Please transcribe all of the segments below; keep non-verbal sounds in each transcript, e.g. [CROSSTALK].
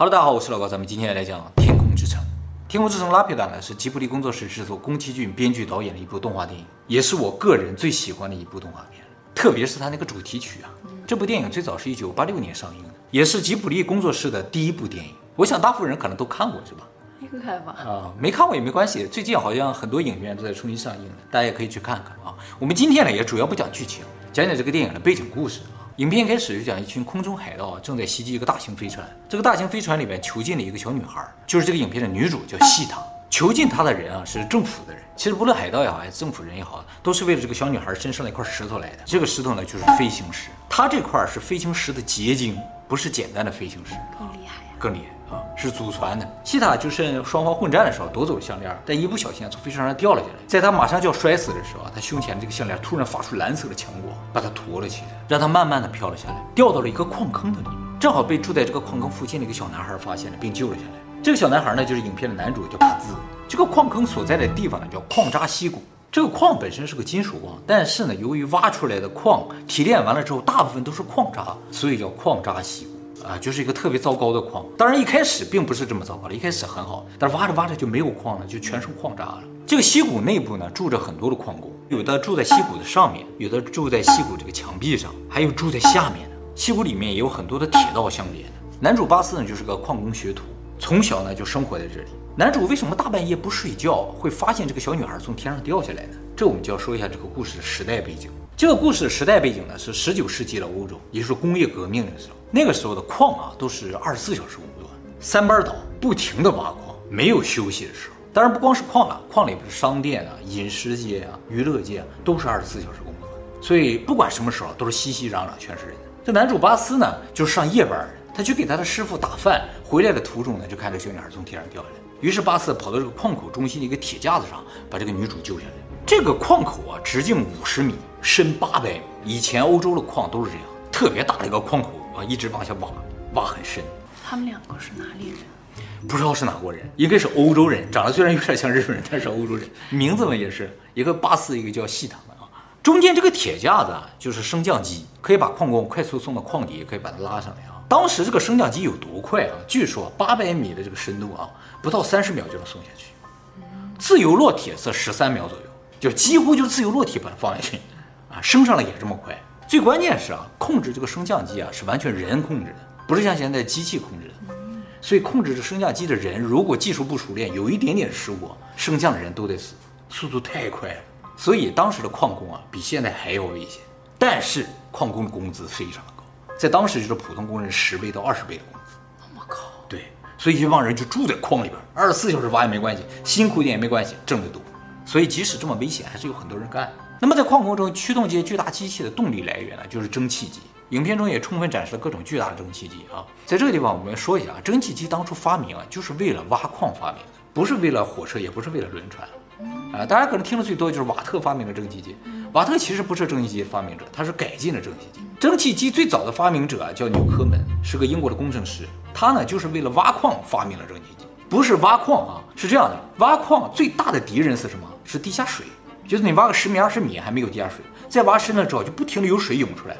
Hello，大家好，我是老高，咱们今天来讲《天空之城》。《天空之城》拉皮达呢是吉卜力工作室制作，宫崎骏编剧导演的一部动画电影，也是我个人最喜欢的一部动画片。特别是它那个主题曲啊，这部电影最早是一九八六年上映的，也是吉卜力工作室的第一部电影。我想大部分人可能都看过，是吧？没看吧？啊，没看过也没关系。最近好像很多影院都在重新上映了，大家也可以去看看啊。我们今天呢也主要不讲剧情，讲讲这个电影的背景故事。影片开始就讲一群空中海盗正在袭击一个大型飞船，这个大型飞船里面囚禁了一个小女孩，就是这个影片的女主，叫细塔。囚禁她的人啊是政府的人，其实无论海盗也好，还是政府人也好，都是为了这个小女孩身上的一块石头来的。这个石头呢就是飞行石，它这块是飞行石的结晶，不是简单的飞行石。更厉害呀！更厉害。是祖传的。西塔就趁双方混战的时候夺走了项链，但一不小心从飞船上掉了下来。在他马上就要摔死的时候，他胸前的这个项链突然发出蓝色的强光，把他驮了起来，让他慢慢的飘了下来，掉到了一个矿坑的里面。正好被住在这个矿坑附近的一个小男孩发现了，并救了下来。这个小男孩呢，就是影片的男主，叫卡兹。这个矿坑所在的地方呢，叫矿渣溪谷。这个矿本身是个金属矿，但是呢，由于挖出来的矿提炼完了之后，大部分都是矿渣，所以叫矿渣溪谷。啊，就是一个特别糟糕的矿。当然一开始并不是这么糟糕的，一开始很好，但是挖着挖着就没有矿了，就全是矿渣了。这个溪谷内部呢，住着很多的矿工，有的住在溪谷的上面，有的住在溪谷这个墙壁上，还有住在下面的。溪谷里面也有很多的铁道相连的。男主巴斯呢，就是个矿工学徒，从小呢就生活在这里。男主为什么大半夜不睡觉，会发现这个小女孩从天上掉下来呢？这我们就要说一下这个故事的时代背景。这个故事的时代背景呢，是十九世纪的欧洲，也就是工业革命的时候。那个时候的矿啊，都是二十四小时工作，三班倒，不停地挖矿，没有休息的时候。当然不光是矿了，矿里边的商店啊、饮食街啊、娱乐界啊，都是二十四小时工作。所以不管什么时候，都是熙熙攘攘，全是人。这男主巴斯呢，就是上夜班，他去给他的师傅打饭，回来的途中呢，就看这小女孩从天上掉下来。于是巴斯跑到这个矿口中心的一个铁架子上，把这个女主救下来。这个矿口啊，直径五十米，深八百米。以前欧洲的矿都是这样，特别大的一个矿口。啊，一直往下挖，挖很深。他们两个是哪里人？不知道是哪国人，应该是欧洲人，长得虽然有点像日本人，但是欧洲人。名字嘛也是一个巴斯，一个叫西塔的啊。中间这个铁架子啊，就是升降机，可以把矿工快速送到矿底，也可以把它拉上来啊。当时这个升降机有多快啊？据说八百米的这个深度啊，不到三十秒就能送下去。自由落体是十三秒左右，就几乎就自由落体把它放下去啊，升上来也这么快。最关键是啊，控制这个升降机啊是完全人控制的，不是像现在机器控制的。所以控制这升降机的人如果技术不熟练，有一点点失误，升降的人都得死，速度太快了。所以当时的矿工啊比现在还要危险，但是矿工的工资非常的高，在当时就是普通工人十倍到二十倍的工资。我靠！对，所以一帮人就住在矿里边，二十四小时挖也没关系，辛苦一点也没关系，挣得多。所以即使这么危险，还是有很多人干。那么在矿工中驱动这些巨大机器的动力来源呢，就是蒸汽机。影片中也充分展示了各种巨大的蒸汽机啊。在这个地方，我们说一下啊，蒸汽机当初发明啊，就是为了挖矿发明的，不是为了火车，也不是为了轮船。啊，大家可能听的最多就是瓦特发明了蒸汽机。瓦特其实不是蒸汽机发明者，他是改进了蒸汽机。蒸汽机最早的发明者啊，叫纽科门，是个英国的工程师。他呢，就是为了挖矿发明了蒸汽机，不是挖矿啊，是这样的，挖矿最大的敌人是什么？是地下水。就是你挖个十米二十米还没有地下水，再挖深了之后就不停的有水涌出来，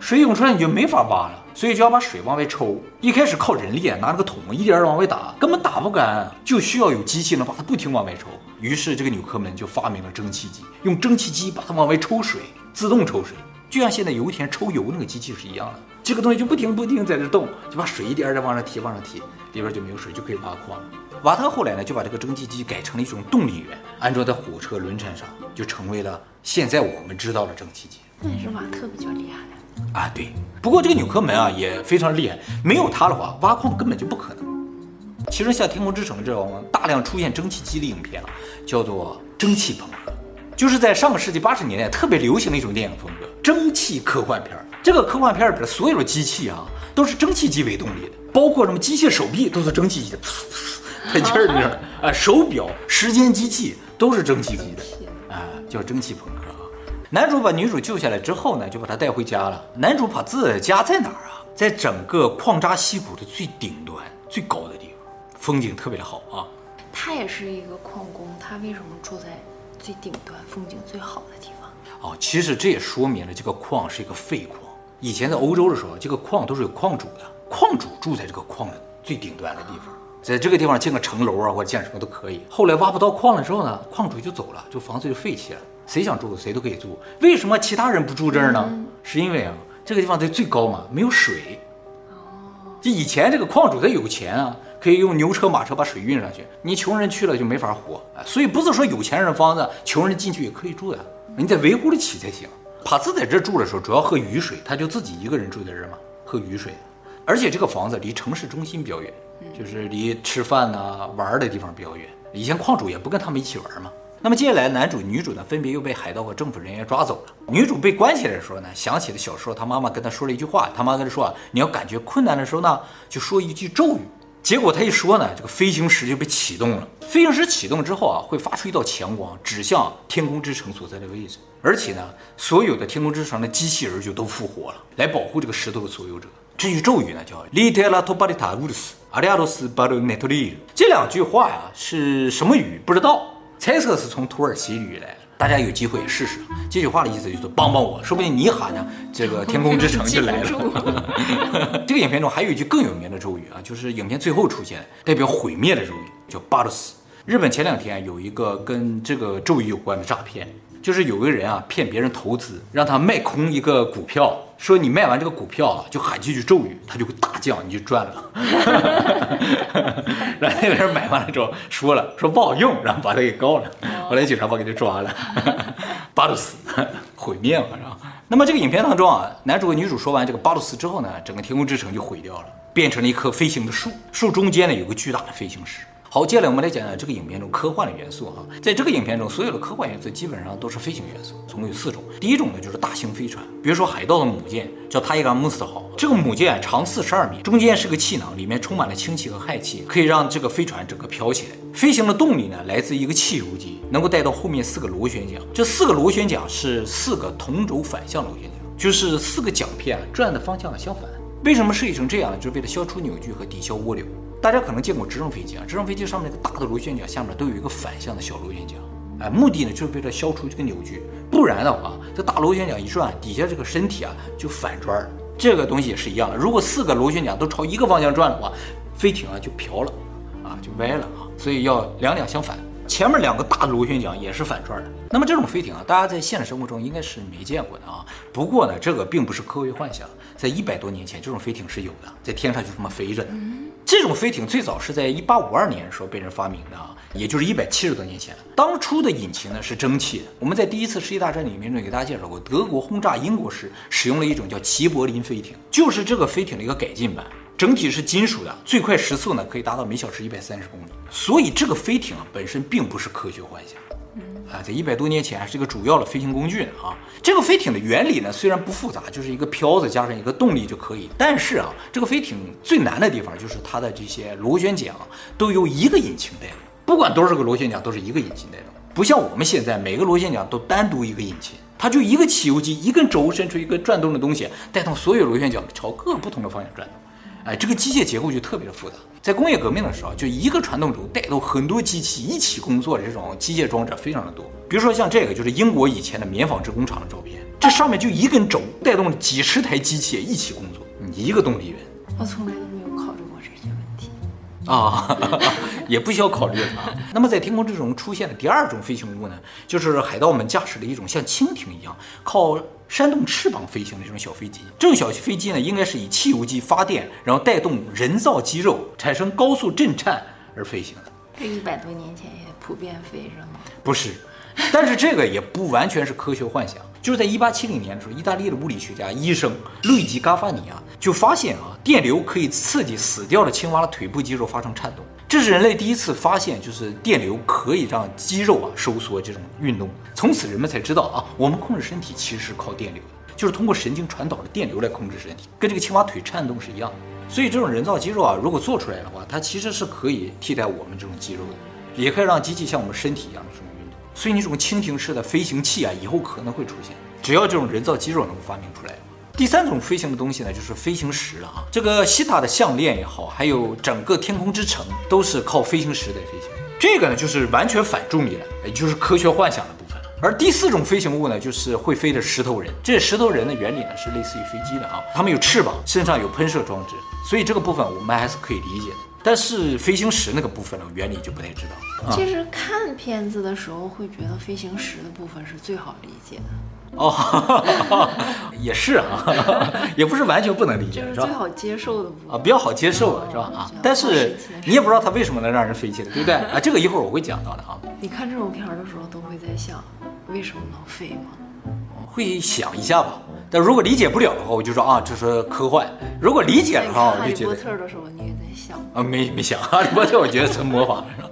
水涌出来你就没法挖了，所以就要把水往外抽。一开始靠人力拿那个桶一点点往外打，根本打不干，就需要有机器能把它不停往外抽。于是这个纽科门就发明了蒸汽机，用蒸汽机把它往外抽水，自动抽水，就像现在油田抽油那个机器是一样的。这个东西就不停不停在这动，就把水一点点往上提往上提，里边就没有水，就可以挖矿。瓦特后来呢，就把这个蒸汽机改成了一种动力源，安装在火车、轮船上，就成为了现在我们知道的蒸汽机。那也是瓦特比较厉害啊。对，不过这个纽科门啊也非常厉害，没有他的话，挖矿根本就不可能。其实像《天空之城》这种大量出现蒸汽机的影片啊，叫做蒸汽朋克，就是在上个世纪八十年代特别流行的一种电影风格——蒸汽科幻片。这个科幻片里边所有的机器啊，都是蒸汽机为动力的，包括什么机械手臂都是蒸汽机的。[LAUGHS] 喷气儿的啊，手表、时间机器都是蒸汽机的啊，叫蒸汽朋克啊。男主把女主救下来之后呢，就把她带回家了。男主把自己的家在哪儿啊？在整个矿渣溪谷的最顶端、最高的地方，风景特别的好啊。他也是一个矿工，他为什么住在最顶端、风景最好的地方？哦，其实这也说明了这个矿是一个废矿。以前在欧洲的时候，这个矿都是有矿主的，矿主住在这个矿的最顶端的地方，在这个地方建个城楼啊，或者建什么都可以。后来挖不到矿了之后呢，矿主就走了，这房子就废弃了，谁想住谁都可以住。为什么其他人不住这儿呢？嗯、是因为啊，这个地方在最高嘛，没有水。就以前这个矿主他有钱啊，可以用牛车马车把水运上去，你穷人去了就没法活。所以不是说有钱人房子，穷人进去也可以住的，你得维护得起才行。帕兹在这住的时候，主要喝雨水，他就自己一个人住在这嘛，喝雨水。而且这个房子离城市中心比较远，就是离吃饭呐、啊、玩的地方比较远。以前矿主也不跟他们一起玩嘛。那么接下来，男主、女主呢，分别又被海盗和政府人员抓走了。女主被关起来的时候呢，想起了小时候她妈妈跟她说了一句话，她妈跟她说啊，你要感觉困难的时候呢，就说一句咒语。结果他一说呢，这个飞行石就被启动了。飞行石启动之后啊，会发出一道强光，指向天空之城所在的位置。而且呢，所有的天空之城的机器人就都复活了，来保护这个石头的所有者。这句咒语呢，叫 Litera Tobalita Urus Ariados b a r n e t o r i。这两句话呀，是什么语？不知道，猜测是从土耳其语来的。大家有机会试试。这句话的意思就是帮帮我，说不定你喊呢，这个 [LAUGHS] 天空之城就来了。[LAUGHS] [LAUGHS] 这个影片中还有一句更有名的咒语啊，就是影片最后出现代表毁灭的咒语，叫 Baros。日本前两天有一个跟这个咒语有关的诈骗。就是有个人啊，骗别人投资，让他卖空一个股票，说你卖完这个股票啊，就喊几句咒语，它就会大降，你就赚了。[LAUGHS] 然后那个人买完了之后说了，说不好用，然后把他给告了。后来警察把给他抓了，巴鲁斯毁灭了，是吧？那么这个影片当中啊，男主和女主说完这个巴鲁斯之后呢，整个天空之城就毁掉了，变成了一棵飞行的树，树中间呢有个巨大的飞行石。好，接下来我们来讲讲这个影片中科幻的元素哈。在这个影片中，所有的科幻元素基本上都是飞行元素，总共有四种。第一种呢，就是大型飞船，比如说海盗的母舰叫塔伊嘎穆斯号，这个母舰长四十二米，中间是个气囊，里面充满了氢气和氦气，可以让这个飞船整个飘起来。飞行的动力呢，来自一个汽油机，能够带到后面四个螺旋桨。这四个螺旋桨是四个同轴反向螺旋桨，就是四个桨片转的方向相反。为什么设计成这样呢？就是为了消除扭矩和抵消涡流。大家可能见过直升飞机啊，直升飞机上面那个大的螺旋桨下面都有一个反向的小螺旋桨，哎，目的呢就是为了消除这个扭矩，不然的话，这大螺旋桨一转，底下这个身体啊就反转儿。这个东西也是一样的，如果四个螺旋桨都朝一个方向转的话，飞艇啊就飘了，啊就歪了啊，所以要两两相反。前面两个大的螺旋桨也是反转的。那么这种飞艇啊，大家在现实生活中应该是没见过的啊。不过呢，这个并不是科学幻想，在一百多年前，这种飞艇是有的，在天上就这么飞着的。这种飞艇最早是在一八五二年的时候被人发明的啊，也就是一百七十多年前。当初的引擎呢是蒸汽。我们在第一次世界大战里面呢给大家介绍过，德国轰炸英国时使用了一种叫齐柏林飞艇，就是这个飞艇的一个改进版，整体是金属的，最快时速呢可以达到每小时一百三十公里。所以这个飞艇啊本身并不是科学幻想。啊，在一百多年前还是一个主要的飞行工具呢啊！这个飞艇的原理呢虽然不复杂，就是一个漂子加上一个动力就可以。但是啊，这个飞艇最难的地方就是它的这些螺旋桨都由一个引擎带动，不管多少个螺旋桨都是一个引擎带动，不像我们现在每个螺旋桨都单独一个引擎，它就一个汽油机，一根轴伸出一个转动的东西，带动所有螺旋桨朝各个不同的方向转动。哎，这个机械结构就特别的复杂。在工业革命的时候，就一个传动轴带动很多机器一起工作的这种机械装置非常的多。比如说像这个，就是英国以前的棉纺织工厂的照片，这上面就一根轴带动了几十台机器一起工作，你一个动力源。我从来都没有考虑过这些问题啊，[LAUGHS] 也不需要考虑啊。那么在天空之中出现的第二种飞行物呢，就是海盗们驾驶的一种像蜻蜓一样靠。扇动翅膀飞行的这种小飞机，这种小飞机呢，应该是以汽油机发电，然后带动人造肌肉产生高速震颤而飞行的。这一百多年前也普遍飞是吗？不是，但是这个也不完全是科学幻想。就是在一八七零年的时候，意大利的物理学家医生路易吉·嘎法尼啊，就发现啊，电流可以刺激死掉的青蛙的腿部肌肉发生颤动。这是人类第一次发现，就是电流可以让肌肉啊收缩这种运动。从此人们才知道啊，我们控制身体其实是靠电流的，就是通过神经传导的电流来控制身体，跟这个青蛙腿颤动是一样的。所以这种人造肌肉啊，如果做出来的话，它其实是可以替代我们这种肌肉的，也可以让机器像我们身体一样的这种运动。所以你这种蜻蜓式的飞行器啊，以后可能会出现，只要这种人造肌肉能够发明出来。第三种飞行的东西呢，就是飞行石了啊。这个西塔的项链也好，还有整个天空之城，都是靠飞行石在飞行。这个呢，就是完全反重力的，也就是科学幻想的部分。而第四种飞行物呢，就是会飞的石头人。这石头人的原理呢，是类似于飞机的啊，他们有翅膀，身上有喷射装置，所以这个部分我们还是可以理解的。但是飞行石那个部分呢，原理就不太知道。其实看片子的时候会觉得飞行石的部分是最好理解的。哦，[LAUGHS] 也是啊，[LAUGHS] 也不是完全不能理解，是吧最好接受的啊，比较好接受啊，是吧？啊，但是你也不知道它为什么能让人飞起来，对不对？啊，这个一会儿我会讲到的啊。你看这种片儿的时候，都会在想，为什么能飞吗？会想一下吧。但如果理解不了的话，我就说啊，这是科幻；如果理解的话，我就觉得。哈利波特的时候，你也在想啊？没没想哈利波特，我觉得成魔法了，是吧？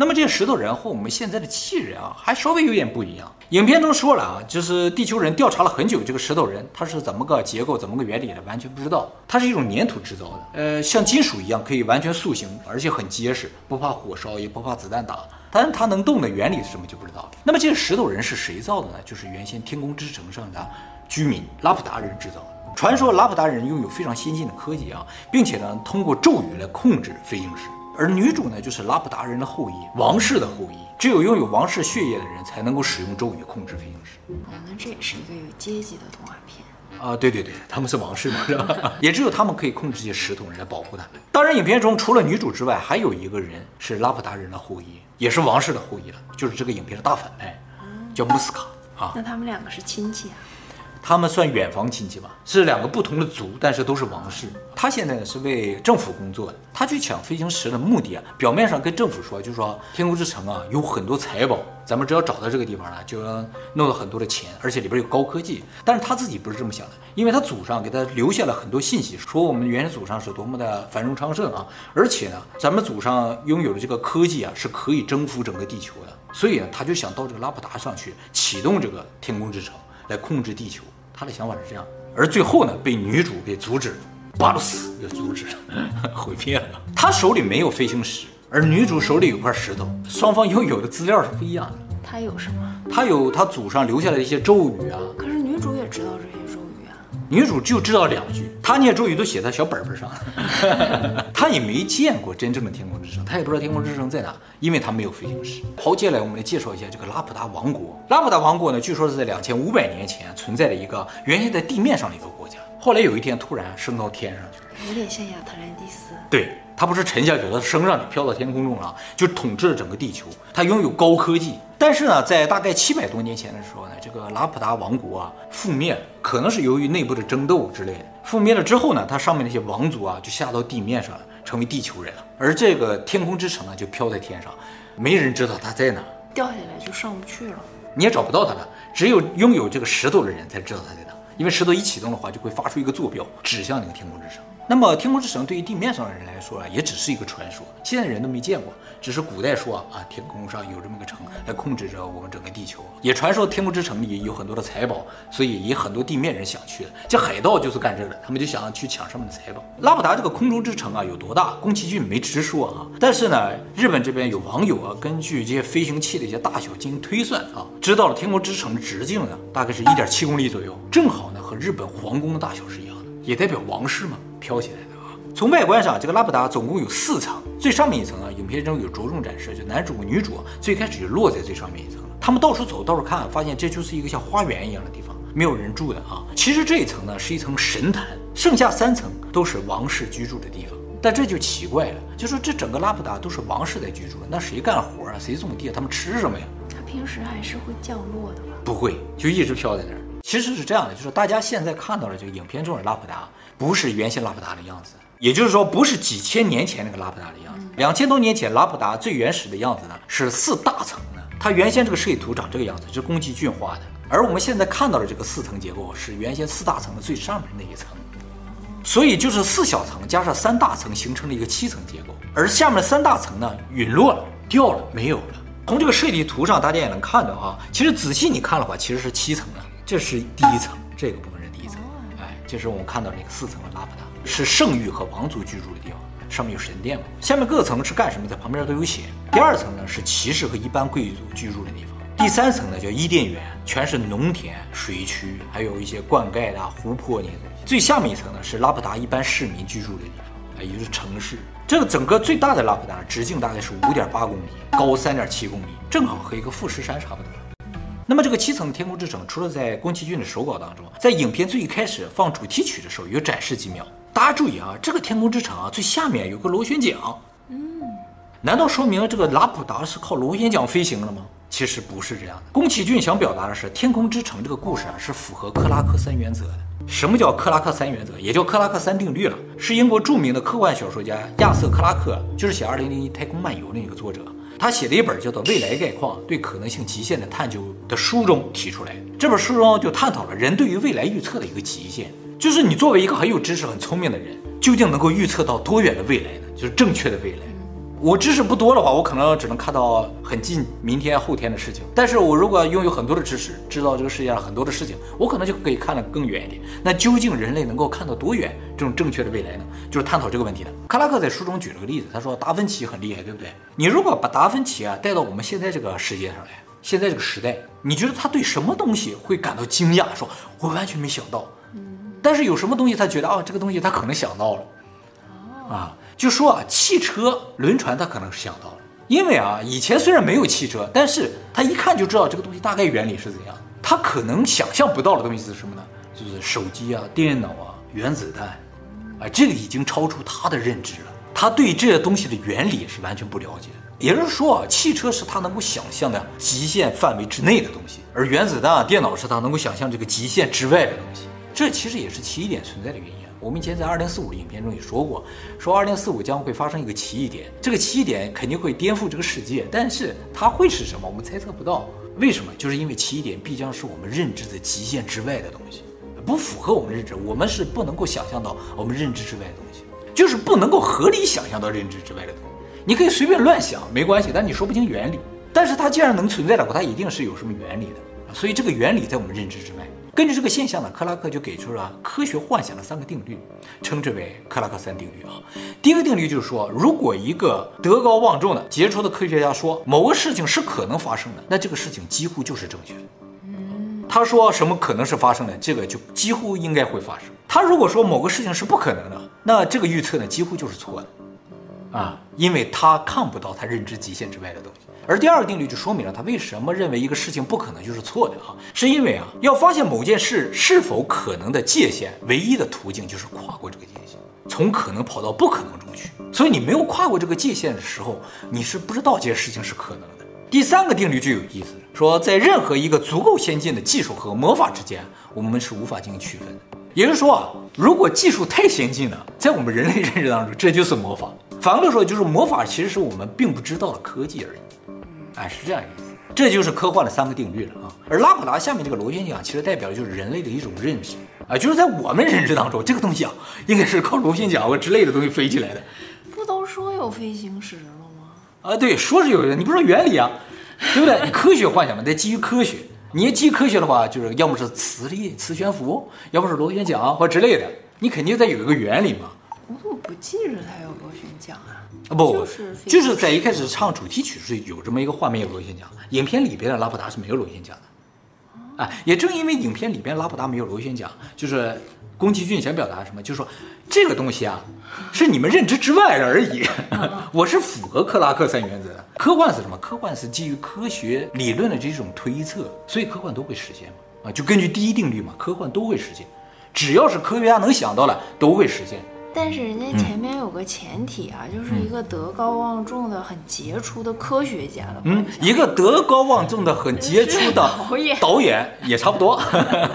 那么这个石头人和我们现在的机器人啊，还稍微有点不一样。影片中说了啊，就是地球人调查了很久，这个石头人它是怎么个结构、怎么个原理的，完全不知道。它是一种粘土制造的，呃，像金属一样可以完全塑形，而且很结实，不怕火烧，也不怕子弹打。但是它能动的原理是什么就不知道了。那么这个石头人是谁造的呢？就是原先天空之城上的居民拉普达人制造的。传说拉普达人拥有非常先进的科技啊，并且呢，通过咒语来控制飞行石。而女主呢，就是拉普达人的后裔，王室的后裔。只有拥有王室血液的人才能够使用咒语控制飞行石。哦，那这也是一个有阶级的动画片啊！对对对，他们是王室嘛，是吧？[LAUGHS] 也只有他们可以控制这些石头人来保护他们。当然，影片中除了女主之外，还有一个人是拉普达人的后裔，也是王室的后裔了，就是这个影片的大反派，叫穆斯卡啊。那他们两个是亲戚啊？他们算远房亲戚吧，是两个不同的族，但是都是王室。他现在呢是为政府工作的。他去抢飞行石的目的啊，表面上跟政府说，就说天空之城啊有很多财宝，咱们只要找到这个地方呢，就能弄到很多的钱，而且里边有高科技。但是他自己不是这么想的，因为他祖上给他留下了很多信息，说我们原始祖上是多么的繁荣昌盛啊，而且呢，咱们祖上拥有的这个科技啊是可以征服整个地球的。所以呢，他就想到这个拉普达上去启动这个天空之城。来控制地球，他的想法是这样，而最后呢，被女主给阻止了，巴鲁斯给阻止了，[LAUGHS] 毁灭了。他手里没有飞行石，而女主手里有块石头，双方拥有的资料是不一样的。他有什么？他有他祖上留下来的一些咒语啊。可是女主也知道这些。女主就知道两句，她念咒语都写在小本本上，[LAUGHS] 她也没见过真正的天空之城，她也不知道天空之城在哪，因为她没有飞行师。好，接下来我们来介绍一下这个拉普达王国。拉普达王国呢，据说是在两千五百年前存在的一个原先在地面上的一个国家，后来有一天突然升到天上去了，有点像亚特兰蒂斯。对。他不是沉下去，他升上去，飘到天空中了，就统治了整个地球。它拥有高科技，但是呢，在大概七百多年前的时候呢，这个拉普达王国啊覆灭了，可能是由于内部的争斗之类的。覆灭了之后呢，它上面那些王族啊就下到地面上了，成为地球人了。而这个天空之城呢就飘在天上，没人知道它在哪，掉下来就上不去了，你也找不到它了。只有拥有这个石头的人才知道它在哪，因为石头一启动的话就会发出一个坐标，指向那个天空之城。那么天空之城对于地面上的人来说啊，也只是一个传说，现在人都没见过，只是古代说啊，天空上有这么个城来控制着我们整个地球，也传说天空之城里有很多的财宝，所以也很多地面人想去的。这海盗就是干这的，他们就想去抢上面的财宝。拉普达这个空中之城啊有多大？宫崎骏没直说啊，但是呢，日本这边有网友啊，根据这些飞行器的一些大小进行推算啊，知道了天空之城的直径呢，大概是一点七公里左右，正好呢和日本皇宫的大小是一样的，也代表王室嘛。飘起来的啊！从外观上，这个拉普达总共有四层，最上面一层啊，影片中有着重展示，就男主和女主最开始就落在最上面一层了。他们到处走，到处看，发现这就是一个像花园一样的地方，没有人住的啊。其实这一层呢是一层神坛，剩下三层都是王室居住的地方。但这就奇怪了，就说这整个拉普达都是王室在居住，那谁干活啊？谁种地？他们吃什么呀？他平时还是会降落的吗？不会，就一直飘在那儿。其实是这样的，就是大家现在看到的这个影片中的拉普达。不是原先拉普达的样子，也就是说，不是几千年前那个拉普达的样子。两千多年前，拉普达最原始的样子呢，是四大层的。它原先这个设计图长这个样子，是宫崎骏画的。而我们现在看到的这个四层结构，是原先四大层的最上面那一层。所以就是四小层加上三大层形成了一个七层结构。而下面三大层呢，陨落了，掉了，没有了。从这个设计图上，大家也能看到啊，其实仔细你看的话，其实是七层的。这是第一层，这个部分。就是我们看到那个四层的拉普达，是圣域和王族居住的地方，上面有神殿嘛。下面各层是干什么，在旁边都有写。第二层呢是骑士和一般贵族居住的地方。第三层呢叫伊甸园，全是农田、水渠，还有一些灌溉的湖泊那些东西。最下面一层呢是拉普达一般市民居住的地方，也就是城市。这个整个最大的拉普达直径大概是五点八公里，高三点七公里，正好和一个富士山差不多。那么这个七层天空之城，除了在宫崎骏的手稿当中，在影片最一开始放主题曲的时候有展示几秒。大家注意啊，这个天空之城啊，最下面有个螺旋桨。嗯，难道说明这个拉普达是靠螺旋桨飞行了吗？其实不是这样的。宫崎骏想表达的是，天空之城这个故事啊，是符合克拉克三原则的。什么叫克拉克三原则？也叫克拉克三定律了，是英国著名的科幻小说家亚瑟·克拉克，就是写《二零零一太空漫游》的那个作者。他写了一本叫做《未来概况：对可能性极限的探究》的书中提出来，这本书中就探讨了人对于未来预测的一个极限，就是你作为一个很有知识、很聪明的人，究竟能够预测到多远的未来呢？就是正确的未来。我知识不多的话，我可能只能看到很近明天、后天的事情。但是我如果拥有很多的知识，知道这个世界上很多的事情，我可能就可以看得更远一点。那究竟人类能够看到多远这种正确的未来呢？就是探讨这个问题的。克拉克在书中举了个例子，他说达芬奇很厉害，对不对？你如果把达芬奇啊带到我们现在这个世界上来，现在这个时代，你觉得他对什么东西会感到惊讶？说我完全没想到。但是有什么东西他觉得啊，这个东西他可能想到了，啊。就说啊，汽车、轮船，他可能是想到了，因为啊，以前虽然没有汽车，但是他一看就知道这个东西大概原理是怎样。他可能想象不到的东西是什么呢？就是手机啊、电脑啊、原子弹，啊，这个已经超出他的认知了。他对这些东西的原理是完全不了解的。也就是说啊，汽车是他能够想象的极限范围之内的东西，而原子弹啊、电脑是他能够想象这个极限之外的东西。这其实也是奇异点存在的原因。我们以前在二零四五的影片中也说过，说二零四五将会发生一个奇异点，这个奇异点肯定会颠覆这个世界，但是它会是什么？我们猜测不到。为什么？就是因为奇异点必将是我们认知的极限之外的东西，不符合我们认知，我们是不能够想象到我们认知之外的东西，就是不能够合理想象到认知之外的东西。你可以随便乱想，没关系，但你说不清原理。但是它既然能存在的话，它一定是有什么原理的，所以这个原理在我们认知之外。根据这个现象呢，克拉克就给出了科学幻想的三个定律，称之为克拉克三定律啊。第一个定律就是说，如果一个德高望重的杰出的科学家说某个事情是可能发生的，那这个事情几乎就是正确的。他说什么可能是发生的，这个就几乎应该会发生。他如果说某个事情是不可能的，那这个预测呢几乎就是错的。啊，因为他看不到他认知极限之外的东西，而第二个定律就说明了他为什么认为一个事情不可能就是错的啊，是因为啊，要发现某件事是否可能的界限，唯一的途径就是跨过这个界限，从可能跑到不可能中去。所以你没有跨过这个界限的时候，你是不知道这件事情是可能的。第三个定律就有意思了，说在任何一个足够先进的技术和魔法之间，我们是无法进行区分的。也就是说啊，如果技术太先进了，在我们人类认知当中，这就是魔法。反过来说，就是魔法其实是我们并不知道的科技而已。哎，是这样意思。这就是科幻的三个定律了啊。而拉普达下面这个螺旋桨，其实代表的就是人类的一种认识啊，就是在我们认知当中，这个东西啊，应该是靠螺旋桨或之类的东西飞起来的。不都说有飞行石了吗？啊，对，说是有人，你不知道原理啊，对不对？你科学幻想嘛，得基于科学。你要基于科学的话，就是要么是磁力、磁悬浮，要么是螺旋桨或之类的。你肯定得有一个原理嘛。我怎么不记着它有螺旋桨啊？啊不，就是就是在一开始唱主题曲是有这么一个画面，有螺旋桨。影片里边的拉普达是没有螺旋桨的。啊，也正因为影片里边拉普达没有螺旋桨，就是宫崎骏想表达什么，就是说这个东西啊，是你们认知之外的而已。[LAUGHS] 我是符合克拉克三原则的。科幻是什么？科幻是基于科学理论的这种推测，所以科幻都会实现嘛。啊，就根据第一定律嘛，科幻都会实现，只要是科学家能想到的，都会实现。但是人家前面有个前提啊，嗯、就是一个德高望重的、很杰出的科学家的。嗯，一个德高望重的、很杰出的 [LAUGHS] 导演，导演也差不多。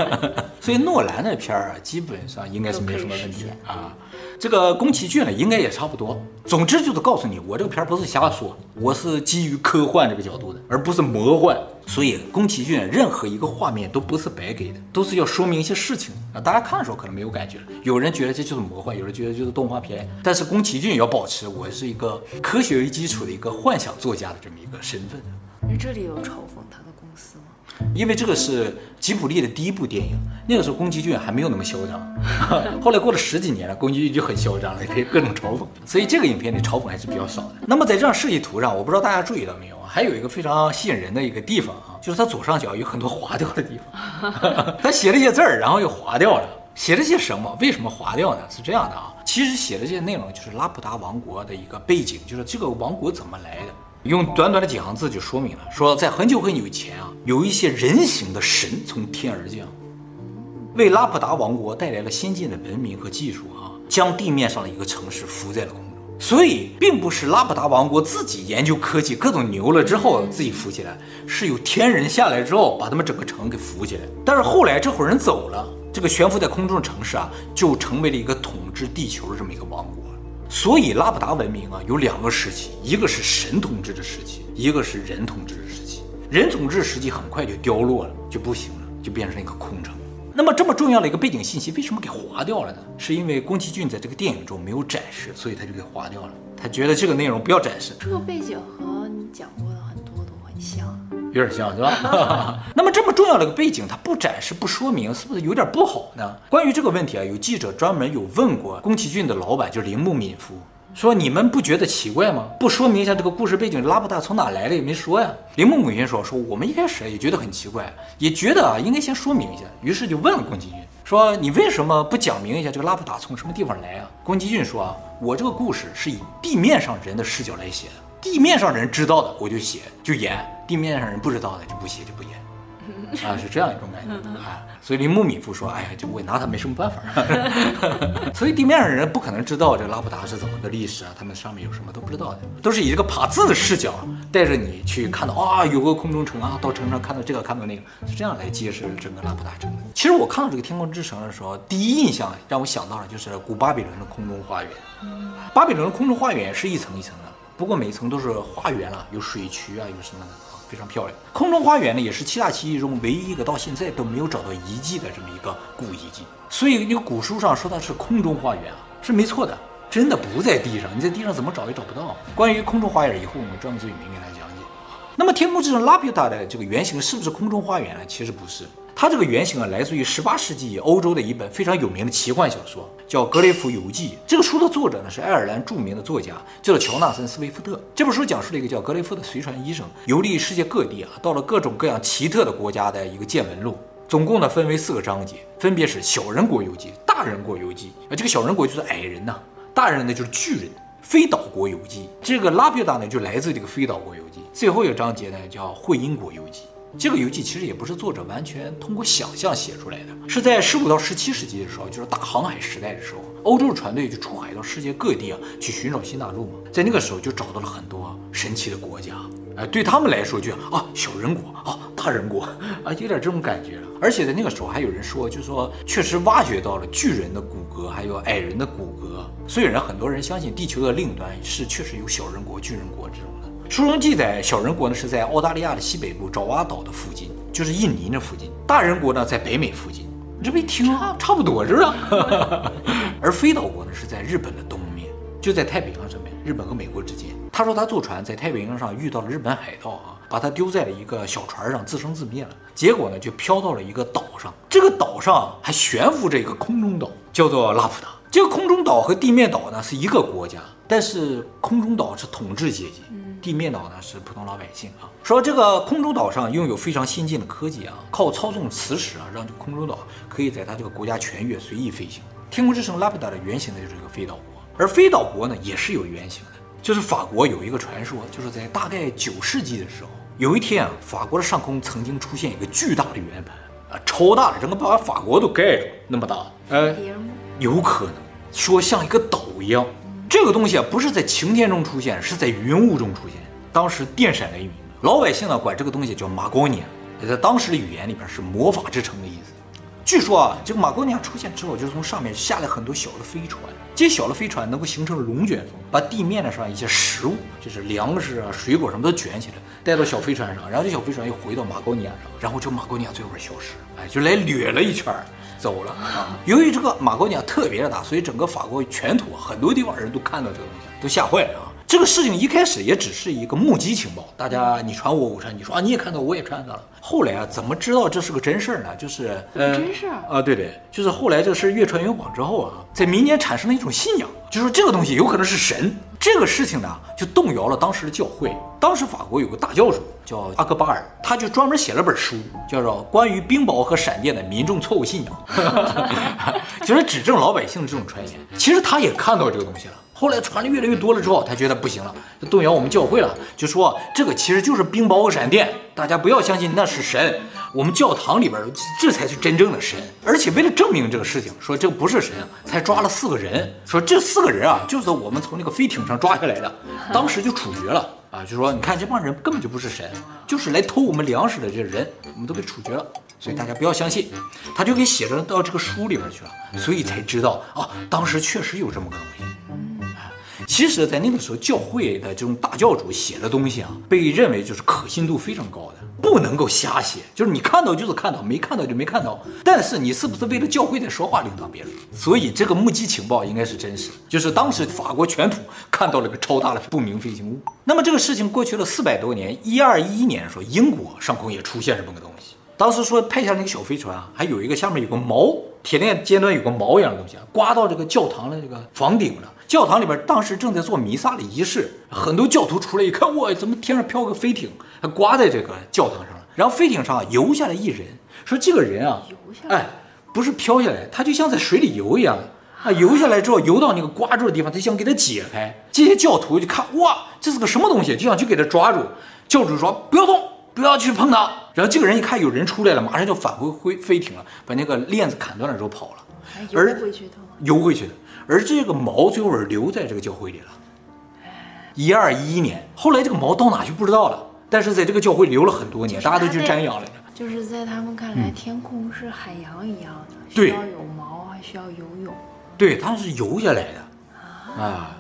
[LAUGHS] 所以诺兰的片儿啊，基本上应该是没什么问题啊。这个宫崎骏呢，应该也差不多。总之就是告诉你，我这个片儿不是瞎说，我是基于科幻这个角度的，而不是魔幻。所以宫崎骏任何一个画面都不是白给的，都是要说明一些事情啊。大家看的时候可能没有感觉，有人觉得这就是魔幻，有人觉得就是动画片。但是宫崎骏要保持我是一个科学为基础的一个幻想作家的这么一个身份。你这里有嘲讽他？因为这个是吉卜力的第一部电影，那个时候宫崎骏还没有那么嚣张，[LAUGHS] 后来过了十几年了，宫崎骏就很嚣张了，也可以各种嘲讽，所以这个影片里嘲讽还是比较少的。那么在这张设计图上，我不知道大家注意到没有，还有一个非常吸引人的一个地方啊，就是它左上角有很多划掉的地方，[LAUGHS] 他写了一些字儿，然后又划掉了，写了些什么？为什么划掉呢？是这样的啊，其实写的这些内容就是拉普达王国的一个背景，就是这个王国怎么来的。用短短的几行字就说明了，说在很久很久以前啊，有一些人形的神从天而降，为拉普达王国带来了先进的文明和技术啊，将地面上的一个城市浮在了空中。所以，并不是拉普达王国自己研究科技各种牛了之后自己浮起来，是有天人下来之后把他们整个城给浮起来。但是后来这伙人走了，这个悬浮在空中的城市啊，就成为了一个统治地球的这么一个王国。所以拉普达文明啊，有两个时期，一个是神统治的时期，一个是人统治的时期。人统治时期很快就凋落了，就不行了，就变成一个空城。那么这么重要的一个背景信息，为什么给划掉了呢？是因为宫崎骏在这个电影中没有展示，所以他就给划掉了。他觉得这个内容不要展示。这个背景和你讲过的很多都很像，有点像是吧？[LAUGHS] 那么这么重要的一个背景，他不展示不说明，是不是有点不好呢？关于这个问题啊，有记者专门有问过宫崎骏的老板，就是铃木敏夫。说你们不觉得奇怪吗？不说明一下这个故事背景，拉布达从哪来的也没说呀。铃木敏夫说：“说我们一开始也觉得很奇怪，也觉得啊应该先说明一下，于是就问了宫崎骏，说你为什么不讲明一下这个拉布达从什么地方来啊？”宫崎骏说：“啊，我这个故事是以地面上人的视角来写的，地面上人知道的我就写就演，地面上人不知道的就不写就不演。”啊，是这样一种感觉啊，所以林木敏夫说：“哎呀，这我拿他没什么办法。[LAUGHS] ”所以地面上人不可能知道这拉普达是怎么个历史啊，他们上面有什么都不知道的，都是以这个爬字的视角带着你去看到啊，有个空中城啊，到城上看到这个看到那个，是这样来揭示整个拉普达城的。其实我看到这个天空之城的时候，第一印象让我想到了就是古巴比伦的空中花园。巴比伦的空中花园是一层一层的，不过每一层都是花园了，有水渠啊，有什么的。非常漂亮，空中花园呢，也是七大奇迹中唯一一个到现在都没有找到遗迹的这么一个古遗迹。所以那个古书上说它是空中花园啊，是没错的，真的不在地上，你在地上怎么找也找不到。关于空中花园，以后我们专门做一名给大家讲解。那么天空之城拉皮塔的这个原型是不是空中花园呢？其实不是。它这个原型啊，来自于十八世纪欧洲的一本非常有名的奇幻小说，叫《格雷夫游记》。这个书的作者呢是爱尔兰著名的作家，叫做乔纳森·斯威夫特。这本书讲述了一个叫格雷夫的随船医生游历世界各地啊，到了各种各样奇特的国家的一个见闻录。总共呢分为四个章节，分别是小人国游记、大人国游记啊，这个小人国就是矮人呐、大人呢就是巨人。飞岛国游记，这个拉普达呢就来自这个飞岛国游记。最后一个章节呢叫会英国游记。这个游记其实也不是作者完全通过想象写出来的，是在十五到十七世纪的时候，就是大航海时代的时候，欧洲的船队就出海到世界各地啊，去寻找新大陆嘛。在那个时候就找到了很多神奇的国家，哎，对他们来说就啊，小人国啊，大人国啊，有点这种感觉。而且在那个时候还有人说，就是说确实挖掘到了巨人的骨骼，还有矮人的骨骼，所以人很多人相信地球的另一端是确实有小人国、巨人国这种。书中记载，小人国呢是在澳大利亚的西北部爪哇岛的附近，就是印尼那附近；大人国呢在北美附近。你这么一听啊，差不多是不是？[LAUGHS] 而飞岛国呢是在日本的东面，就在太平洋上面，日本和美国之间。他说他坐船在太平洋上遇到了日本海盗啊，把他丢在了一个小船上，自生自灭了。结果呢就飘到了一个岛上，这个岛上还悬浮着一个空中岛，叫做拉普达。这个空中岛和地面岛呢是一个国家，但是空中岛是统治阶级。地面岛呢是普通老百姓啊。说这个空中岛上拥有非常先进的科技啊，靠操纵磁石啊，让这个空中岛可以在它这个国家全域随意飞行。天空之城拉普达的原型呢就是一个飞岛国，而飞岛国呢也是有原型的，就是法国有一个传说，就是在大概九世纪的时候，有一天啊，法国的上空曾经出现一个巨大的圆盘啊，超大的，整个把法国都盖住那么大，呃，有可能说像一个岛一样。这个东西啊，不是在晴天中出现，是在云雾中出现。当时电闪雷鸣，老百姓呢管这个东西叫马高尼亚，在当时的语言里边是魔法之城的意思。据说啊，这个马高尼亚出现之后，就从上面下来很多小的飞船，这些小的飞船能够形成龙卷风，把地面的上一些食物，就是粮食啊、水果什么都卷起来，带到小飞船上，然后这小飞船又回到马高尼亚上，然后这马高尼亚最后消失，哎，就来掠了一圈。走了啊！由于这个马国鸟特别的大，所以整个法国全土很多地方人都看到这个东西，都吓坏了啊！这个事情一开始也只是一个目击情报，大家你传我，我传你，说啊你也看到，我也看到了。后来啊，怎么知道这是个真事儿呢？就是呃，真事儿啊，对对，就是后来这个事越传越广之后啊，在民间产生了一种信仰，就是说这个东西有可能是神。这个事情呢，就动摇了当时的教会。当时法国有个大教主叫阿克巴尔，他就专门写了本书，叫做《关于冰雹和闪电的民众错误信仰》，[LAUGHS] [LAUGHS] 就是指证老百姓的这种传言。其实他也看到这个东西了。后来传的越来越多了之后，他觉得不行了，就动摇我们教会了，就说这个其实就是冰雹和闪电，大家不要相信那是神，我们教堂里边这才是真正的神。而且为了证明这个事情，说这不是神，才抓了四个人，说这四个人啊就是我们从那个飞艇上抓下来的，[LAUGHS] 当时就处决了啊，就说你看这帮人根本就不是神，就是来偷我们粮食的这个人，我们都被处决了。所以大家不要相信，他就给写着到这个书里边去了，所以才知道啊，当时确实有这么个东西。其实，在那个时候，教会的这种大教主写的东西啊，被认为就是可信度非常高的，不能够瞎写。就是你看到就是看到，没看到就没看到。但是你是不是为了教会在说话，另当别论。所以这个目击情报应该是真实的，就是当时法国全土看到了个超大的不明飞行物。那么这个事情过去了四百多年，一二一一年说英国上空也出现这么个东西。当时说派下那个小飞船啊，还有一个下面有个锚，铁链尖端有个锚一样的东西啊，刮到这个教堂的这个房顶了。教堂里边当时正在做弥撒的仪式，很多教徒出来一看，哇，怎么天上飘个飞艇，还刮在这个教堂上了？然后飞艇上游下来一人，说这个人啊，游下来，哎，不是飘下来，他就像在水里游一样啊，游下来之后游到那个刮住的地方，他想给他解开。这些教徒就看，哇，这是个什么东西，就想去给他抓住。教主说不要动，不要去碰他。然后这个人一看有人出来了，马上就返回飞飞艇了，把那个链子砍断了之后跑了，游回去的吗？游回去的。而这个毛最后是留在这个教会里了。一二一一年，后来这个毛到哪去不知道了，但是在这个教会留了很多年，大家都去瞻仰来着。就是在他们看来，天空是海洋一样的，嗯、需要有毛，还需要游泳。对，它是游下来的。啊。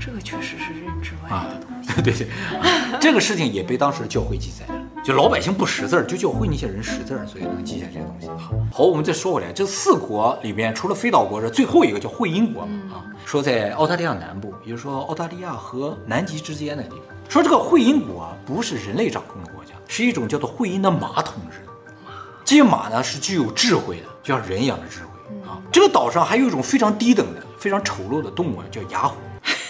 这个确实是认知外的东西。啊、[LAUGHS] 对对，啊，这个事情也被当时的教会记载了。就老百姓不识字儿，就教会那些人识字儿，所以能记下这些东西。好，我们再说回来，这四国里面，除了非岛国，这最后一个叫会阴国嘛。啊，说在澳大利亚南部，也就是说澳大利亚和南极之间的地方。说这个会阴国啊，不是人类掌控的国家，是一种叫做会阴的马统治的。这些马呢是具有智慧的，就像人一样的智慧啊。这个岛上还有一种非常低等的、非常丑陋的动物，叫雅虎。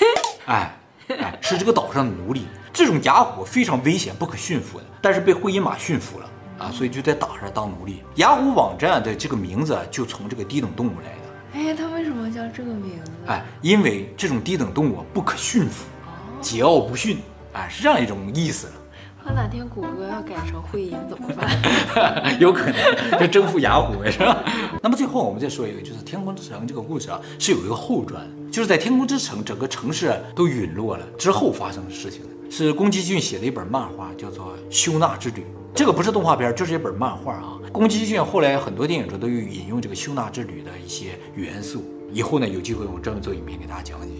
[LAUGHS] 哎，哎，是这个岛上的奴隶。这种雅虎非常危险，不可驯服的，但是被会阴马驯服了啊，所以就在岛上当奴隶。雅虎网站的这个名字就从这个低等动物来的。哎，它为什么叫这个名字？哎，因为这种低等动物不可驯服，桀骜不驯，哎，是这样一种意思。那哪天谷歌要改成会阴怎么办？[LAUGHS] 有可能就征服雅虎是吧？[LAUGHS] 那么最后我们再说一个，就是《天空之城》这个故事啊，是有一个后传，就是在《天空之城》整个城市都陨落了之后发生的事情。是宫崎骏写的一本漫画，叫做《修纳之旅》。这个不是动画片，就是一本漫画啊。宫崎骏后来很多电影中都有引用这个修纳之旅的一些元素。以后呢，有机会我专门做影片给大家讲解。